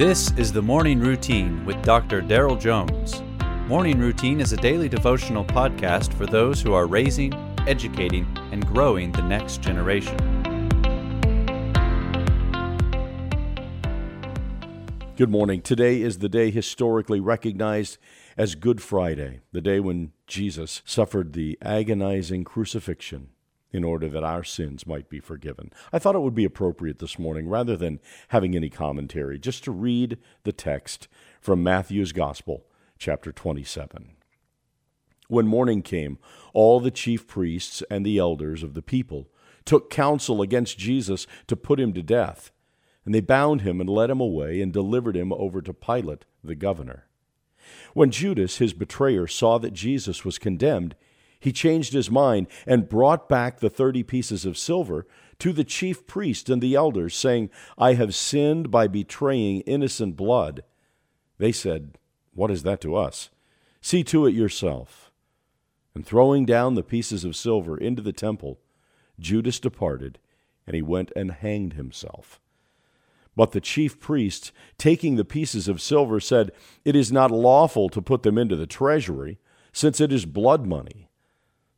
This is the Morning Routine with Dr. Daryl Jones. Morning Routine is a daily devotional podcast for those who are raising, educating, and growing the next generation. Good morning. Today is the day historically recognized as Good Friday, the day when Jesus suffered the agonizing crucifixion in order that our sins might be forgiven. I thought it would be appropriate this morning, rather than having any commentary, just to read the text from Matthew's Gospel, chapter 27. When morning came, all the chief priests and the elders of the people took counsel against Jesus to put him to death. And they bound him and led him away and delivered him over to Pilate, the governor. When Judas, his betrayer, saw that Jesus was condemned, he changed his mind and brought back the thirty pieces of silver to the chief priest and the elders, saying, I have sinned by betraying innocent blood. They said, What is that to us? See to it yourself. And throwing down the pieces of silver into the temple, Judas departed, and he went and hanged himself. But the chief priests, taking the pieces of silver, said, It is not lawful to put them into the treasury, since it is blood money.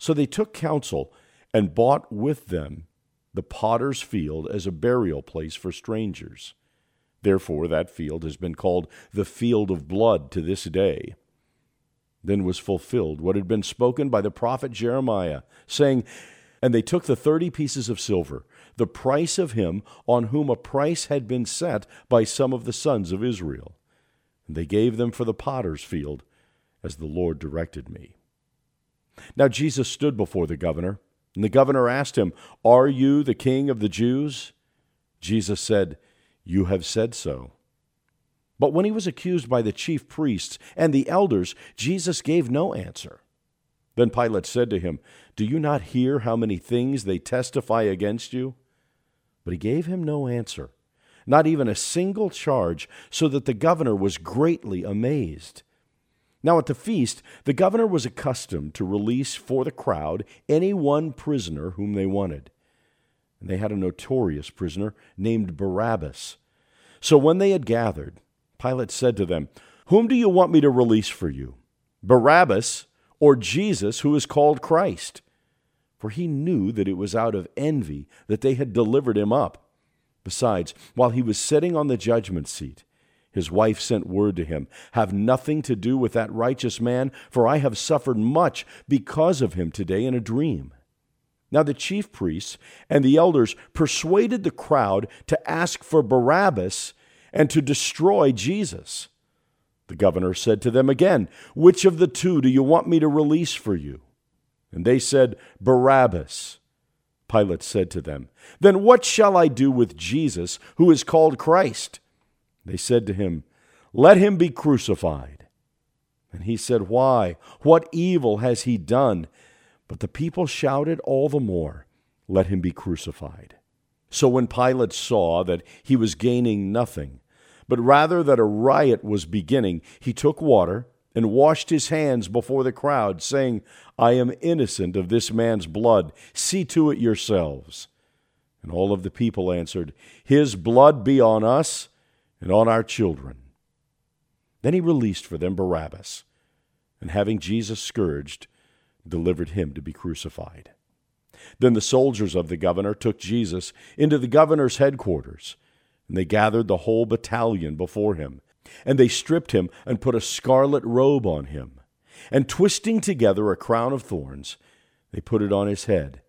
So they took counsel and bought with them the potter's field as a burial place for strangers. Therefore, that field has been called the field of blood to this day. Then was fulfilled what had been spoken by the prophet Jeremiah, saying, And they took the thirty pieces of silver, the price of him on whom a price had been set by some of the sons of Israel. And they gave them for the potter's field, as the Lord directed me. Now Jesus stood before the governor, and the governor asked him, Are you the king of the Jews? Jesus said, You have said so. But when he was accused by the chief priests and the elders, Jesus gave no answer. Then Pilate said to him, Do you not hear how many things they testify against you? But he gave him no answer, not even a single charge, so that the governor was greatly amazed. Now, at the feast, the governor was accustomed to release for the crowd any one prisoner whom they wanted. And they had a notorious prisoner named Barabbas. So when they had gathered, Pilate said to them, Whom do you want me to release for you? Barabbas or Jesus, who is called Christ? For he knew that it was out of envy that they had delivered him up. Besides, while he was sitting on the judgment seat, his wife sent word to him Have nothing to do with that righteous man, for I have suffered much because of him today in a dream. Now the chief priests and the elders persuaded the crowd to ask for Barabbas and to destroy Jesus. The governor said to them again, Which of the two do you want me to release for you? And they said, Barabbas. Pilate said to them, Then what shall I do with Jesus, who is called Christ? They said to him, Let him be crucified. And he said, Why? What evil has he done? But the people shouted all the more, Let him be crucified. So when Pilate saw that he was gaining nothing, but rather that a riot was beginning, he took water and washed his hands before the crowd, saying, I am innocent of this man's blood. See to it yourselves. And all of the people answered, His blood be on us and on our children. Then he released for them Barabbas, and having Jesus scourged, delivered him to be crucified. Then the soldiers of the governor took Jesus into the governor's headquarters, and they gathered the whole battalion before him. And they stripped him and put a scarlet robe on him. And twisting together a crown of thorns, they put it on his head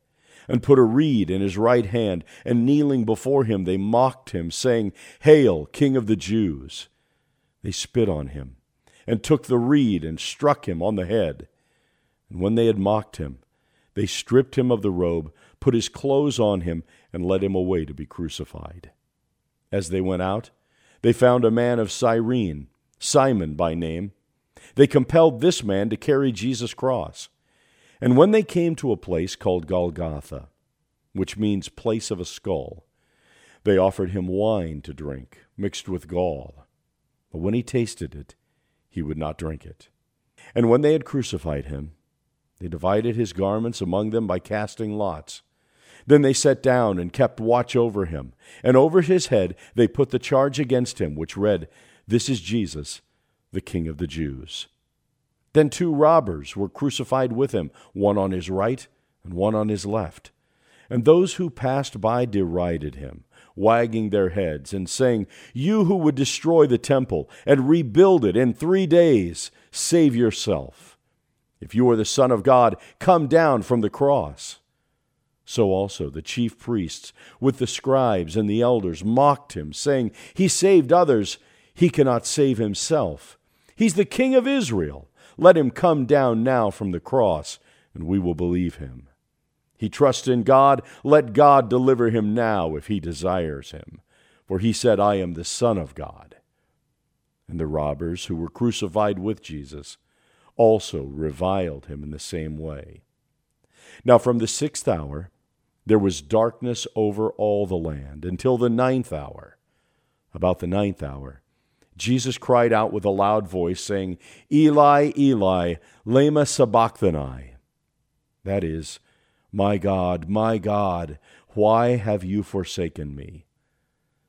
and put a reed in his right hand, and kneeling before him, they mocked him, saying, Hail, King of the Jews! They spit on him, and took the reed and struck him on the head. And when they had mocked him, they stripped him of the robe, put his clothes on him, and led him away to be crucified. As they went out, they found a man of Cyrene, Simon by name. They compelled this man to carry Jesus' cross. And when they came to a place called Golgotha, which means place of a skull, they offered him wine to drink, mixed with gall. But when he tasted it, he would not drink it. And when they had crucified him, they divided his garments among them by casting lots. Then they sat down and kept watch over him. And over his head they put the charge against him, which read, This is Jesus, the King of the Jews. Then two robbers were crucified with him, one on his right and one on his left. And those who passed by derided him, wagging their heads and saying, You who would destroy the temple and rebuild it in three days, save yourself. If you are the Son of God, come down from the cross. So also the chief priests, with the scribes and the elders, mocked him, saying, He saved others, he cannot save himself. He's the King of Israel. Let him come down now from the cross, and we will believe him. He trusts in God. Let God deliver him now if he desires him. For he said, I am the Son of God. And the robbers who were crucified with Jesus also reviled him in the same way. Now from the sixth hour there was darkness over all the land until the ninth hour. About the ninth hour, Jesus cried out with a loud voice, saying, Eli, Eli, lema sabachthani. That is, My God, my God, why have you forsaken me?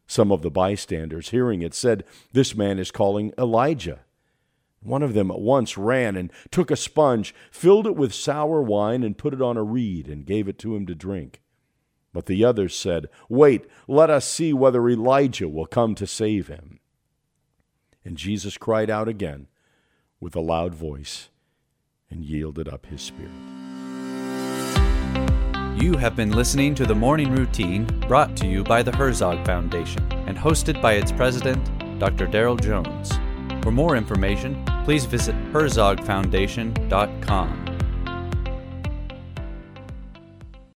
Some of the bystanders, hearing it, said, This man is calling Elijah. One of them at once ran and took a sponge, filled it with sour wine, and put it on a reed, and gave it to him to drink. But the others said, Wait, let us see whether Elijah will come to save him. And Jesus cried out again with a loud voice and yielded up his spirit. You have been listening to the morning routine brought to you by the Herzog Foundation and hosted by its president, Dr. Daryl Jones. For more information, please visit herzogfoundation.com.